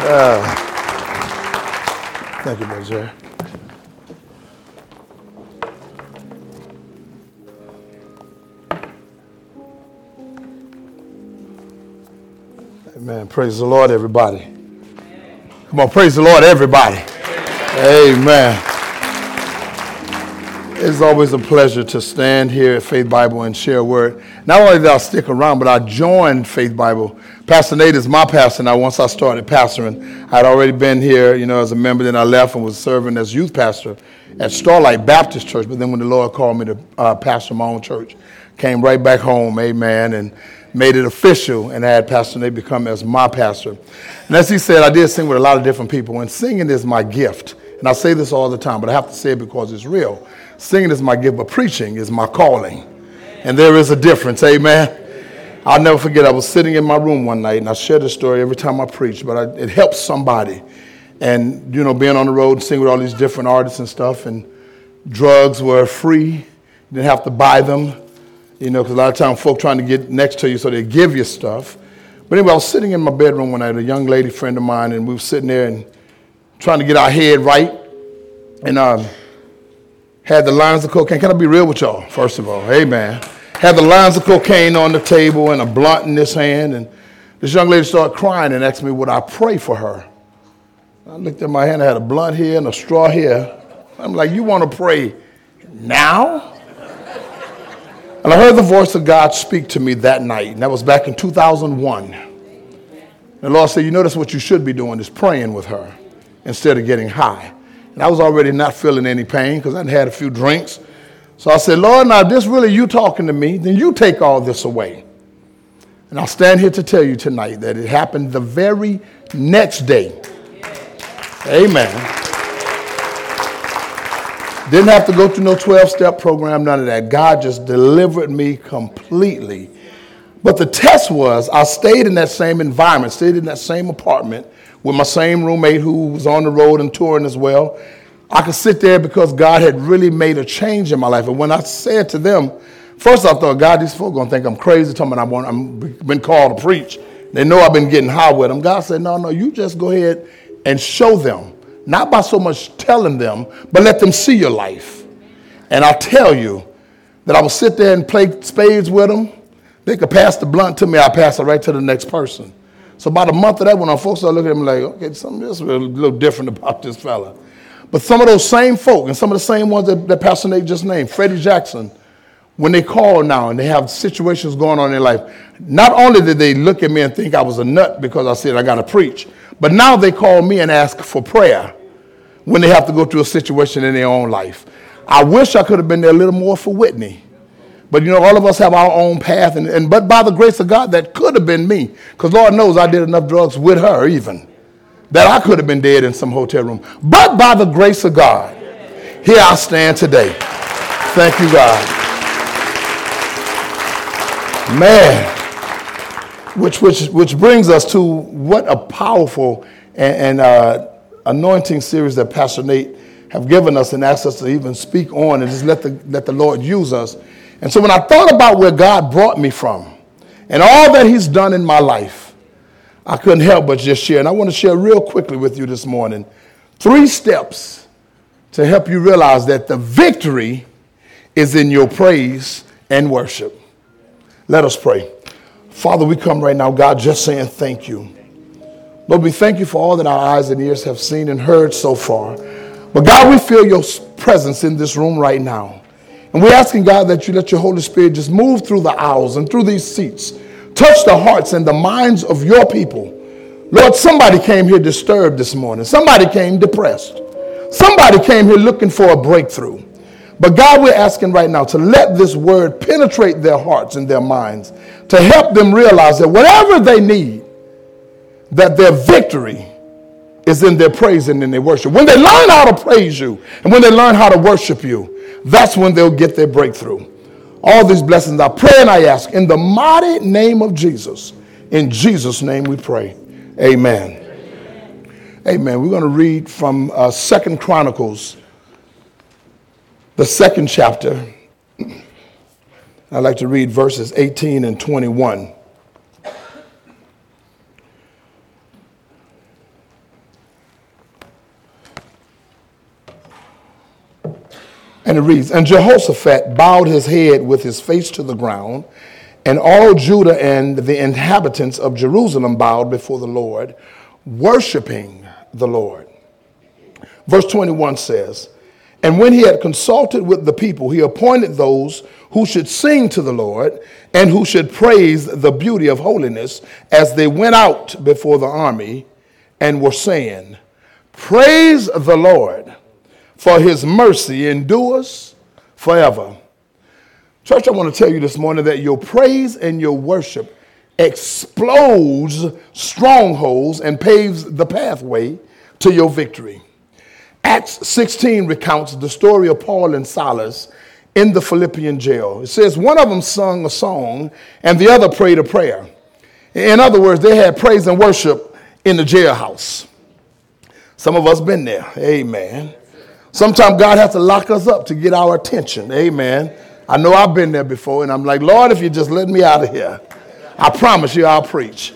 Uh, thank you, Brother Amen. Praise the Lord, everybody. Come on, praise the Lord, everybody. Amen. It's always a pleasure to stand here at Faith Bible and share a word. Not only did I stick around, but I joined Faith Bible. Pastor Nate is my pastor now. Once I started pastoring, I'd already been here, you know, as a member. Then I left and was serving as youth pastor at Starlight Baptist Church. But then when the Lord called me to uh, pastor my own church, came right back home, amen, and made it official and had Pastor Nate become as my pastor. And as he said, I did sing with a lot of different people, and singing is my gift. And I say this all the time, but I have to say it because it's real. Singing is my gift, but preaching is my calling. And there is a difference, amen. I'll never forget, I was sitting in my room one night, and I share this story every time I preach, but I, it helps somebody. And, you know, being on the road and singing with all these different artists and stuff, and drugs were free. You didn't have to buy them, you know, because a lot of times folk trying to get next to you so they give you stuff. But anyway, I was sitting in my bedroom one night, a young lady friend of mine, and we were sitting there and trying to get our head right. And um, had the lines of cocaine. Can I be real with y'all, first of all? Amen. Had the lines of cocaine on the table and a blunt in this hand. And this young lady started crying and asked me, Would I pray for her? I looked at my hand, I had a blunt here and a straw here. I'm like, You want to pray now? And I heard the voice of God speak to me that night, and that was back in 2001. The Lord said, You notice what you should be doing is praying with her instead of getting high. I was already not feeling any pain because I'd had a few drinks. So I said, Lord, now if this really you talking to me, then you take all this away. And I stand here to tell you tonight that it happened the very next day. Amen. Didn't have to go through no 12 step program, none of that. God just delivered me completely. But the test was I stayed in that same environment, stayed in that same apartment with my same roommate who was on the road and touring as well. I could sit there because God had really made a change in my life. And when I said to them, first I thought, God, these folks gonna think I'm crazy, telling me I want, I'm been called to preach. They know I've been getting high with them. God said, no, no, you just go ahead and show them. Not by so much telling them, but let them see your life. And I'll tell you that I will sit there and play spades with them. They could pass the blunt to me, I pass it right to the next person. So about a month of that, when our folks started looking at me like, okay, something is a little different about this fella. But some of those same folk and some of the same ones that, that Pastor Nate just named, Freddie Jackson, when they call now and they have situations going on in their life, not only did they look at me and think I was a nut because I said I got to preach, but now they call me and ask for prayer when they have to go through a situation in their own life. I wish I could have been there a little more for Whitney. But you know, all of us have our own path, and, and but by the grace of God, that could have been me. Because Lord knows I did enough drugs with her even that I could have been dead in some hotel room. But by the grace of God, here I stand today. Thank you, God. Man, which, which, which brings us to what a powerful and, and uh, anointing series that Pastor Nate have given us and asked us to even speak on and just let the, let the Lord use us. And so when I thought about where God brought me from and all that he's done in my life, I couldn't help but just share. And I want to share real quickly with you this morning three steps to help you realize that the victory is in your praise and worship. Let us pray. Father, we come right now, God, just saying thank you. Lord, we thank you for all that our eyes and ears have seen and heard so far. But God, we feel your presence in this room right now. And we're asking, God, that you let your Holy Spirit just move through the aisles and through these seats. Touch the hearts and the minds of your people. Lord, somebody came here disturbed this morning. Somebody came depressed. Somebody came here looking for a breakthrough. But God, we're asking right now to let this word penetrate their hearts and their minds, to help them realize that whatever they need, that their victory is in their praise and in their worship. When they learn how to praise you and when they learn how to worship you, that's when they'll get their breakthrough. All these blessings I pray and I ask in the mighty name of Jesus. In Jesus' name we pray. Amen. Amen. Amen. We're going to read from uh, Second Chronicles the second chapter. I'd like to read verses 18 and 21. And it reads, And Jehoshaphat bowed his head with his face to the ground, and all Judah and the inhabitants of Jerusalem bowed before the Lord, worshiping the Lord. Verse 21 says, And when he had consulted with the people, he appointed those who should sing to the Lord and who should praise the beauty of holiness as they went out before the army and were saying, Praise the Lord for his mercy endures forever. Church, I want to tell you this morning that your praise and your worship explodes strongholds and paves the pathway to your victory. Acts 16 recounts the story of Paul and Silas in the Philippian jail. It says one of them sung a song and the other prayed a prayer. In other words, they had praise and worship in the jailhouse. Some of us been there. Amen. Sometimes God has to lock us up to get our attention. Amen. I know I've been there before, and I'm like, Lord, if you just let me out of here, I promise you I'll preach.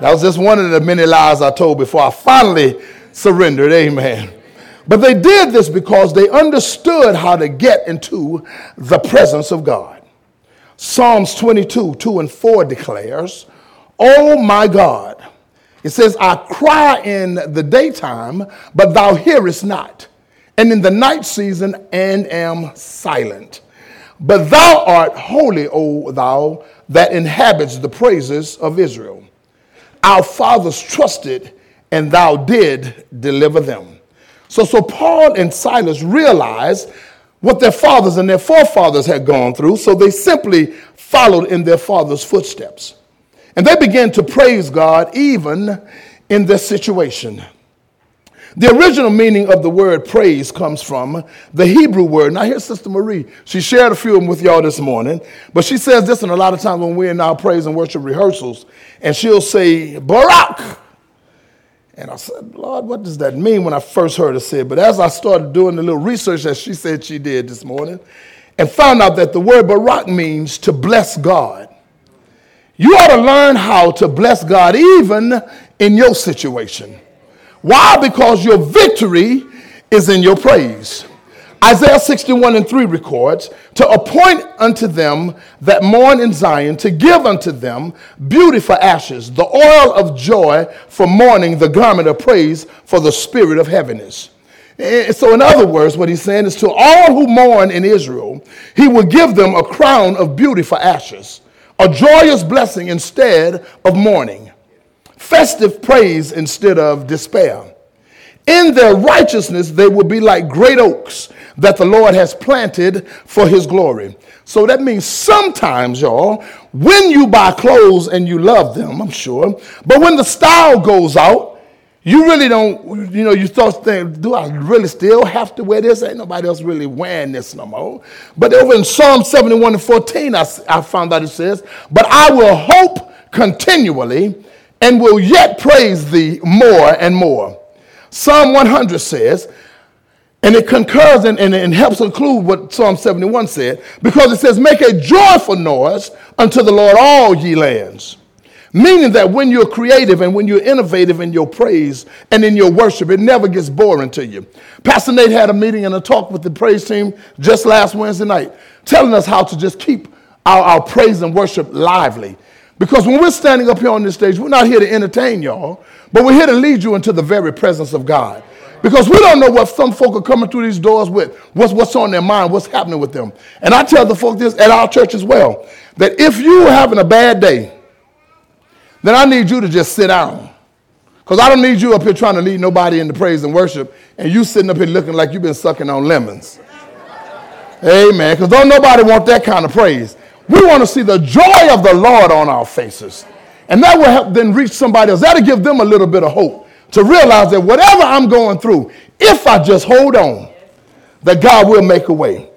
That was just one of the many lies I told before I finally surrendered. Amen. But they did this because they understood how to get into the presence of God. Psalms 22, 2 and 4 declares, Oh my God. It says, I cry in the daytime, but thou hearest not and in the night season and am silent. But thou art holy, O thou that inhabits the praises of Israel. Our fathers trusted, and thou did deliver them. So, so Paul and Silas realized what their fathers and their forefathers had gone through, so they simply followed in their father's footsteps. And they began to praise God even in this situation. The original meaning of the word praise comes from the Hebrew word. Now, here's Sister Marie. She shared a few of them with y'all this morning, but she says this, and a lot of times when we're in our praise and worship rehearsals, and she'll say, Barak. And I said, Lord, what does that mean when I first heard her say it? But as I started doing the little research that she said she did this morning, and found out that the word Barak means to bless God. You ought to learn how to bless God even in your situation. Why? Because your victory is in your praise. Isaiah 61 and 3 records, to appoint unto them that mourn in Zion, to give unto them beauty for ashes, the oil of joy for mourning, the garment of praise for the spirit of heaviness. Eh, so, in other words, what he's saying is to all who mourn in Israel, he will give them a crown of beauty for ashes, a joyous blessing instead of mourning festive praise instead of despair. In their righteousness, they will be like great oaks that the Lord has planted for his glory. So that means sometimes, y'all, when you buy clothes and you love them, I'm sure, but when the style goes out, you really don't, you know, you start thinking, do I really still have to wear this? Ain't nobody else really wearing this no more. But over in Psalm 71 and 14, I, I found out it says, But I will hope continually and will yet praise thee more and more. Psalm 100 says, and it concurs and, and, and, helps include what Psalm 71 said, because it says, Make a joyful noise unto the Lord, all ye lands. Meaning that when you're creative and when you're innovative in your praise and in your worship, it never gets boring to you. Pastor Nate had a meeting and a talk with the praise team just last Wednesday night, telling us how to just keep our, our praise and worship lively. Because when we're standing up here on this stage, we're not here to entertain y'all, but we're here to lead you into the very presence of God. Because we don't know what some folk are coming through these doors with, what's, what's on their mind, what's happening with them. And I tell the folk this at our church as well that if you're having a bad day, then I need you to just sit down. Because I don't need you up here trying to lead nobody into praise and worship, and you sitting up here looking like you've been sucking on lemons. Amen. Because don't nobody want that kind of praise. We want to see the joy of the Lord on our faces. And that will help then reach somebody else. That'll give them a little bit of hope to realize that whatever I'm going through, if I just hold on, that God will make a way.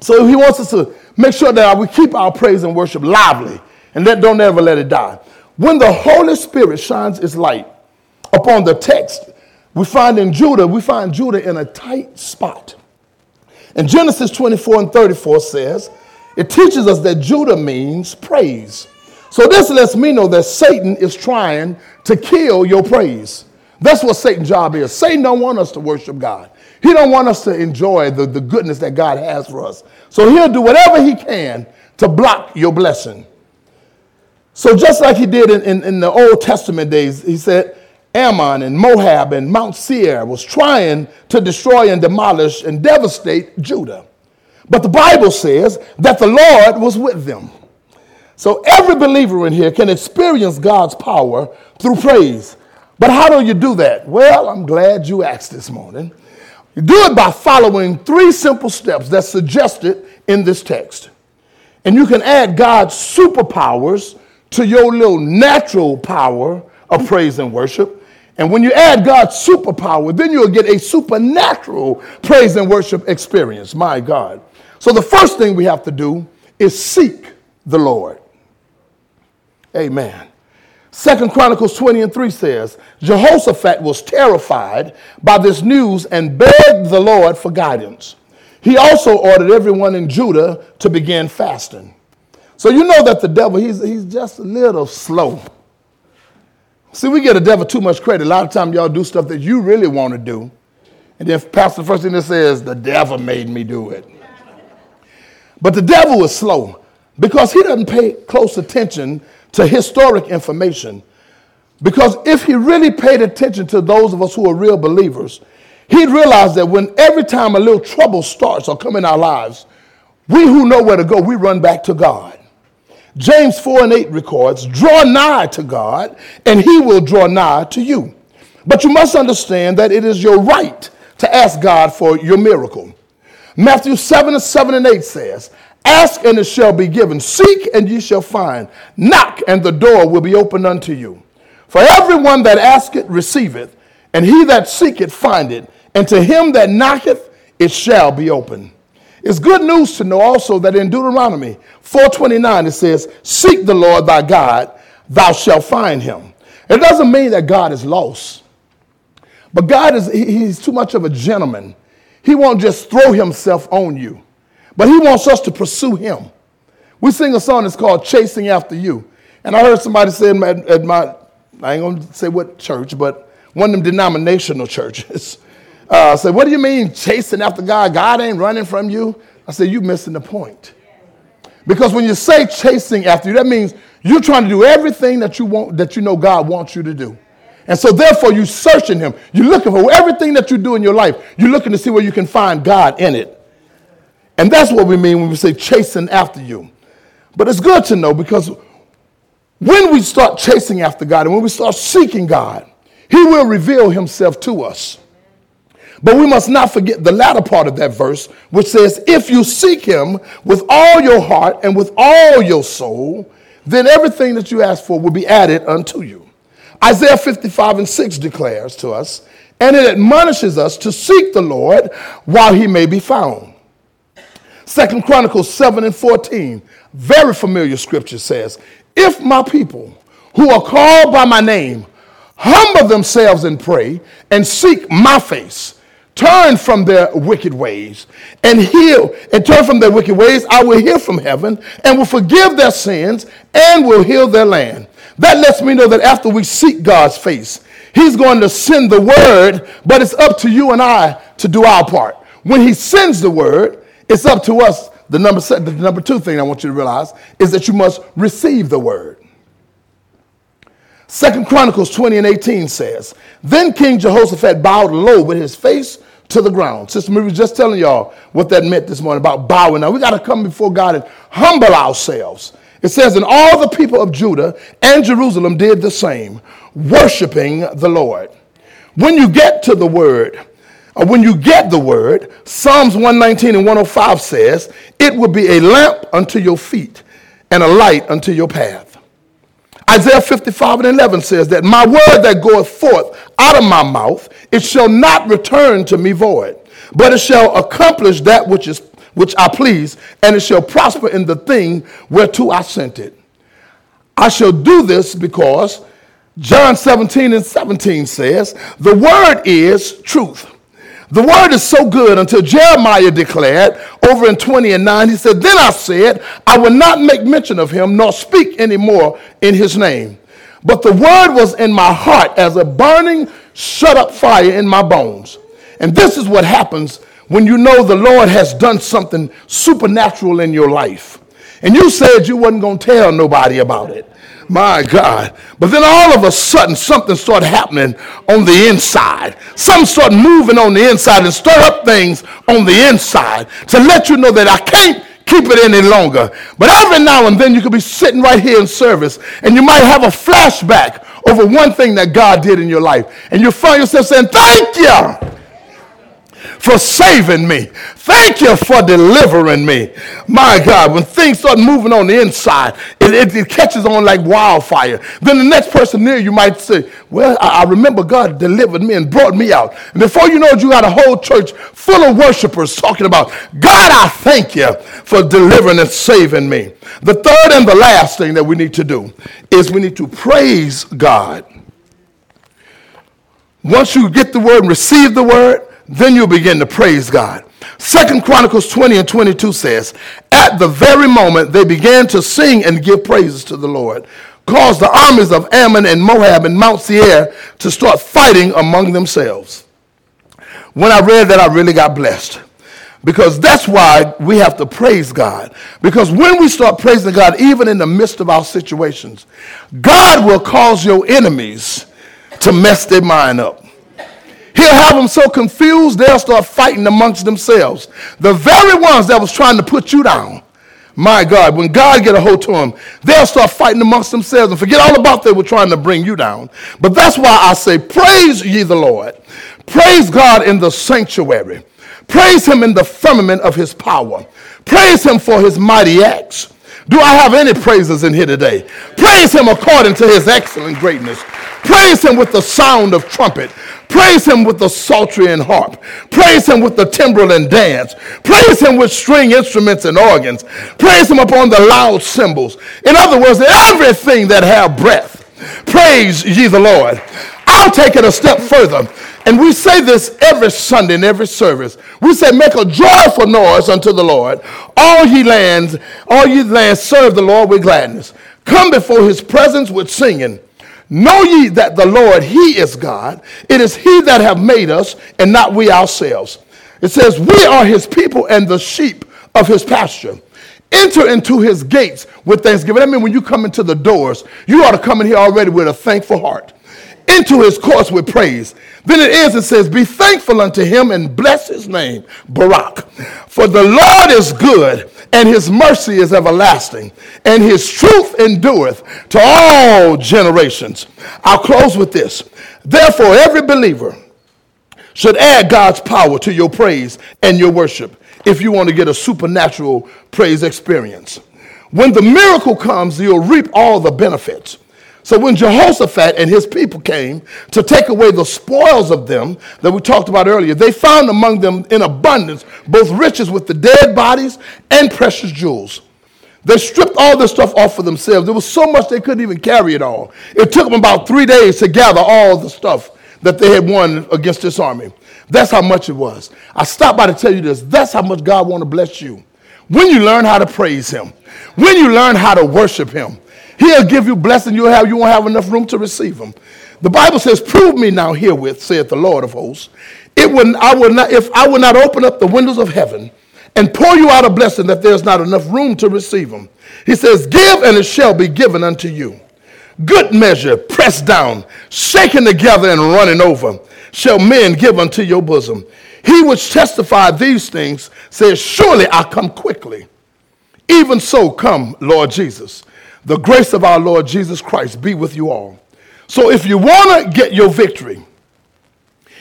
So he wants us to make sure that we keep our praise and worship lively and that don't ever let it die. When the Holy Spirit shines its light upon the text, we find in Judah, we find Judah in a tight spot. And Genesis 24 and 34 says, it teaches us that Judah means praise. So this lets me know that Satan is trying to kill your praise. That's what Satan's job is. Satan don't want us to worship God. He don't want us to enjoy the, the goodness that God has for us. So he'll do whatever he can to block your blessing. So just like he did in, in, in the Old Testament days, he said, Ammon and Moab and Mount Seir was trying to destroy and demolish and devastate Judah. But the Bible says that the Lord was with them. So every believer in here can experience God's power through praise. But how do you do that? Well, I'm glad you asked this morning. You do it by following three simple steps that's suggested in this text. And you can add God's superpowers to your little natural power of praise and worship. And when you add God's superpower, then you'll get a supernatural praise and worship experience. My God. So the first thing we have to do is seek the Lord. Amen. Second Chronicles 20 and 3 says, Jehoshaphat was terrified by this news and begged the Lord for guidance. He also ordered everyone in Judah to begin fasting. So you know that the devil, he's, he's just a little slow. See, we get the devil too much credit. A lot of times y'all do stuff that you really want to do. And then Pastor, the first thing that says, the devil made me do it. But the devil is slow because he doesn't pay close attention to historic information. Because if he really paid attention to those of us who are real believers, he'd realize that when every time a little trouble starts or come in our lives, we who know where to go, we run back to God. James 4 and 8 records, draw nigh to God, and he will draw nigh to you. But you must understand that it is your right to ask God for your miracle. Matthew 7 and 7 and 8 says, Ask and it shall be given. Seek and ye shall find. Knock and the door will be opened unto you. For everyone that asketh receiveth, and he that seeketh findeth, and to him that knocketh it shall be opened. It's good news to know also that in Deuteronomy 4:29 it says, "Seek the Lord thy God, thou shalt find him." It doesn't mean that God is lost. But God is he's too much of a gentleman. He won't just throw himself on you. But he wants us to pursue him. We sing a song that's called Chasing After You. And I heard somebody say at, at my, I ain't gonna say what church, but one of them denominational churches. Uh, said, What do you mean chasing after God? God ain't running from you. I said, You're missing the point. Because when you say chasing after you, that means you're trying to do everything that you want, that you know God wants you to do. And so therefore you're searching him. You're looking for everything that you do in your life. You're looking to see where you can find God in it. And that's what we mean when we say chasing after you. But it's good to know because when we start chasing after God and when we start seeking God, He will reveal Himself to us. But we must not forget the latter part of that verse, which says, If you seek Him with all your heart and with all your soul, then everything that you ask for will be added unto you. Isaiah 55 and 6 declares to us, and it admonishes us to seek the Lord while He may be found. Second Chronicles 7 and 14, very familiar scripture says, If my people who are called by my name humble themselves and pray and seek my face, turn from their wicked ways and heal and turn from their wicked ways, I will hear from heaven and will forgive their sins and will heal their land. That lets me know that after we seek God's face, He's going to send the word, but it's up to you and I to do our part. When He sends the word, it's up to us. The number, the number two thing I want you to realize is that you must receive the word. Second Chronicles 20 and 18 says, Then King Jehoshaphat bowed low with his face to the ground. Sister Marie was just telling y'all what that meant this morning about bowing. Now we got to come before God and humble ourselves. It says, And all the people of Judah and Jerusalem did the same, worshiping the Lord. When you get to the word, or when you get the word, Psalms 119 and 105 says, It will be a lamp unto your feet and a light unto your path. Isaiah 55 and 11 says that my word that goeth forth out of my mouth, it shall not return to me void, but it shall accomplish that which is which I please, and it shall prosper in the thing whereto I sent it. I shall do this because John 17 and 17 says, The word is truth. The word is so good until Jeremiah declared over in 20 and 9, he said, Then I said, I will not make mention of him nor speak anymore in his name. But the word was in my heart as a burning, shut up fire in my bones. And this is what happens when you know the Lord has done something supernatural in your life. And you said you wasn't going to tell nobody about it. My God. But then all of a sudden, something started happening on the inside. Something started moving on the inside and stir up things on the inside to let you know that I can't keep it any longer. But every now and then you could be sitting right here in service and you might have a flashback over one thing that God did in your life. And you find yourself saying, Thank you for saving me. Thank you for delivering me. My God, when things start moving on the inside, it, it, it catches on like wildfire. Then the next person near you might say, Well, I, I remember God delivered me and brought me out. And before you know it, you got a whole church full of worshipers talking about, God, I thank you for delivering and saving me. The third and the last thing that we need to do is we need to praise God. Once you get the word and receive the word, then you'll begin to praise God. Second Chronicles 20 and 22 says, At the very moment they began to sing and give praises to the Lord, caused the armies of Ammon and Moab and Mount Seir to start fighting among themselves. When I read that, I really got blessed. Because that's why we have to praise God. Because when we start praising God, even in the midst of our situations, God will cause your enemies to mess their mind up. He'll have them so confused, they'll start fighting amongst themselves. The very ones that was trying to put you down. My God, when God get a hold to them, they'll start fighting amongst themselves and forget all about they were trying to bring you down. But that's why I say, praise ye the Lord. Praise God in the sanctuary. Praise him in the firmament of his power. Praise him for his mighty acts. Do I have any praises in here today? Praise him according to his excellent greatness. Praise him with the sound of trumpet. Praise him with the psaltery and harp. Praise him with the timbrel and dance. Praise him with string instruments and organs. Praise him upon the loud cymbals. In other words, everything that have breath. Praise ye the Lord. I'll take it a step further. And we say this every Sunday in every service. We say, make a joyful noise unto the Lord. All ye lands, all ye lands, serve the Lord with gladness. Come before his presence with singing. Know ye that the Lord, He is God. It is He that have made us and not we ourselves. It says, We are His people and the sheep of His pasture. Enter into His gates with thanksgiving. I mean, when you come into the doors, you ought to come in here already with a thankful heart. Into His courts with praise. Then it is, it says, Be thankful unto Him and bless His name, Barak. For the Lord is good and his mercy is everlasting, and his truth endureth to all generations. I'll close with this. Therefore, every believer should add God's power to your praise and your worship if you want to get a supernatural praise experience. When the miracle comes, you'll reap all the benefits. So when Jehoshaphat and his people came to take away the spoils of them that we talked about earlier, they found among them in abundance both riches with the dead bodies and precious jewels. They stripped all this stuff off for themselves. There was so much they couldn't even carry it all. It took them about three days to gather all the stuff that they had won against this army. That's how much it was. I stopped by to tell you this. That's how much God want to bless you. When you learn how to praise him, when you learn how to worship him, He'll give you blessing. You'll have, you won't have enough room to receive them. The Bible says, Prove me now herewith, saith the Lord of hosts. It would, I would not, if I would not open up the windows of heaven and pour you out a blessing that there's not enough room to receive them. He says, Give and it shall be given unto you. Good measure, pressed down, shaken together, and running over, shall men give unto your bosom. He which testified these things says, Surely I come quickly. Even so come, Lord Jesus. The grace of our Lord Jesus Christ be with you all. So if you want to get your victory,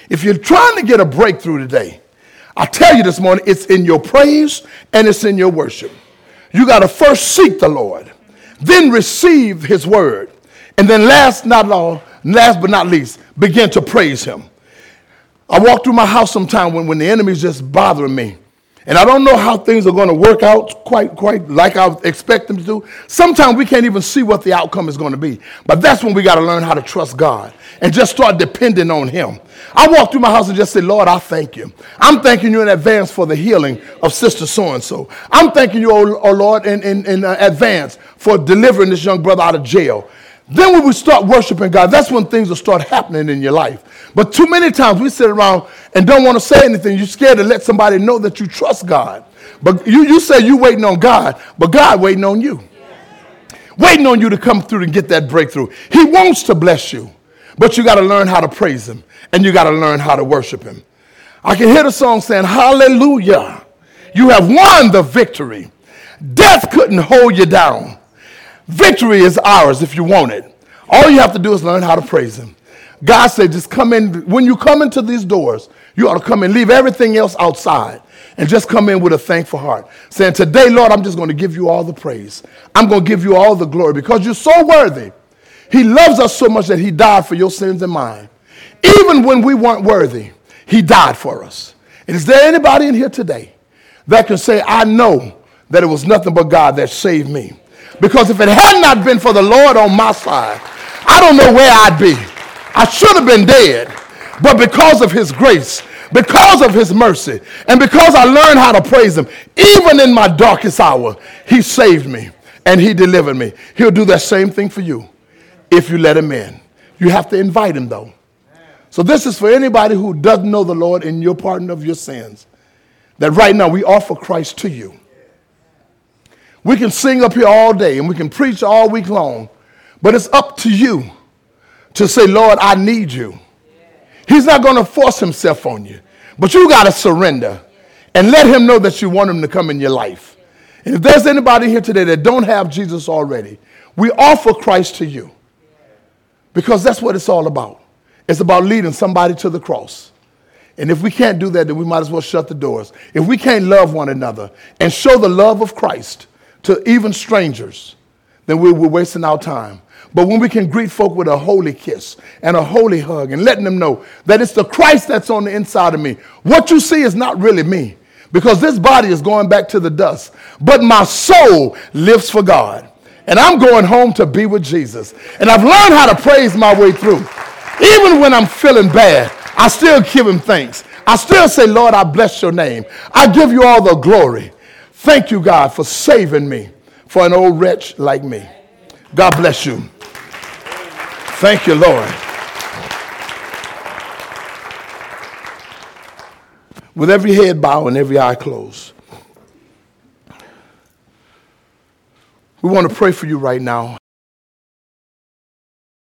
if you're trying to get a breakthrough today, I tell you this morning, it's in your praise and it's in your worship. You got to first seek the Lord, then receive his word, and then last not all, last but not least, begin to praise him. I walk through my house sometime when, when the enemy's just bothering me. And I don't know how things are going to work out quite, quite like I expect them to do. Sometimes we can't even see what the outcome is going to be. But that's when we got to learn how to trust God and just start depending on Him. I walk through my house and just say, Lord, I thank you. I'm thanking you in advance for the healing of Sister So and so. I'm thanking you, oh, oh Lord, in, in, in uh, advance for delivering this young brother out of jail. Then when we start worshiping God, that's when things will start happening in your life. But too many times we sit around and don't want to say anything. You're scared to let somebody know that you trust God. But you, you say you're waiting on God, but God waiting on you. Waiting on you to come through and get that breakthrough. He wants to bless you, but you got to learn how to praise him and you got to learn how to worship him. I can hear the song saying, Hallelujah. You have won the victory. Death couldn't hold you down. Victory is ours if you want it. All you have to do is learn how to praise Him. God said, just come in. When you come into these doors, you ought to come and leave everything else outside and just come in with a thankful heart, saying, Today, Lord, I'm just going to give you all the praise. I'm going to give you all the glory because you're so worthy. He loves us so much that He died for your sins and mine. Even when we weren't worthy, He died for us. And is there anybody in here today that can say, I know that it was nothing but God that saved me? Because if it had not been for the Lord on my side, I don't know where I'd be. I should have been dead. But because of his grace, because of his mercy, and because I learned how to praise him, even in my darkest hour, he saved me and he delivered me. He'll do that same thing for you if you let him in. You have to invite him, though. So, this is for anybody who doesn't know the Lord and your pardon of your sins. That right now we offer Christ to you. We can sing up here all day and we can preach all week long, but it's up to you to say, Lord, I need you. He's not going to force himself on you, but you got to surrender and let him know that you want him to come in your life. And if there's anybody here today that don't have Jesus already, we offer Christ to you because that's what it's all about. It's about leading somebody to the cross. And if we can't do that, then we might as well shut the doors. If we can't love one another and show the love of Christ, to even strangers, then we, we're wasting our time. But when we can greet folk with a holy kiss and a holy hug and letting them know that it's the Christ that's on the inside of me, what you see is not really me because this body is going back to the dust, but my soul lives for God. And I'm going home to be with Jesus. And I've learned how to praise my way through. Even when I'm feeling bad, I still give him thanks. I still say, Lord, I bless your name. I give you all the glory. Thank you, God, for saving me for an old wretch like me. God bless you. Thank you, Lord. With every head bowed and every eye closed, we want to pray for you right now.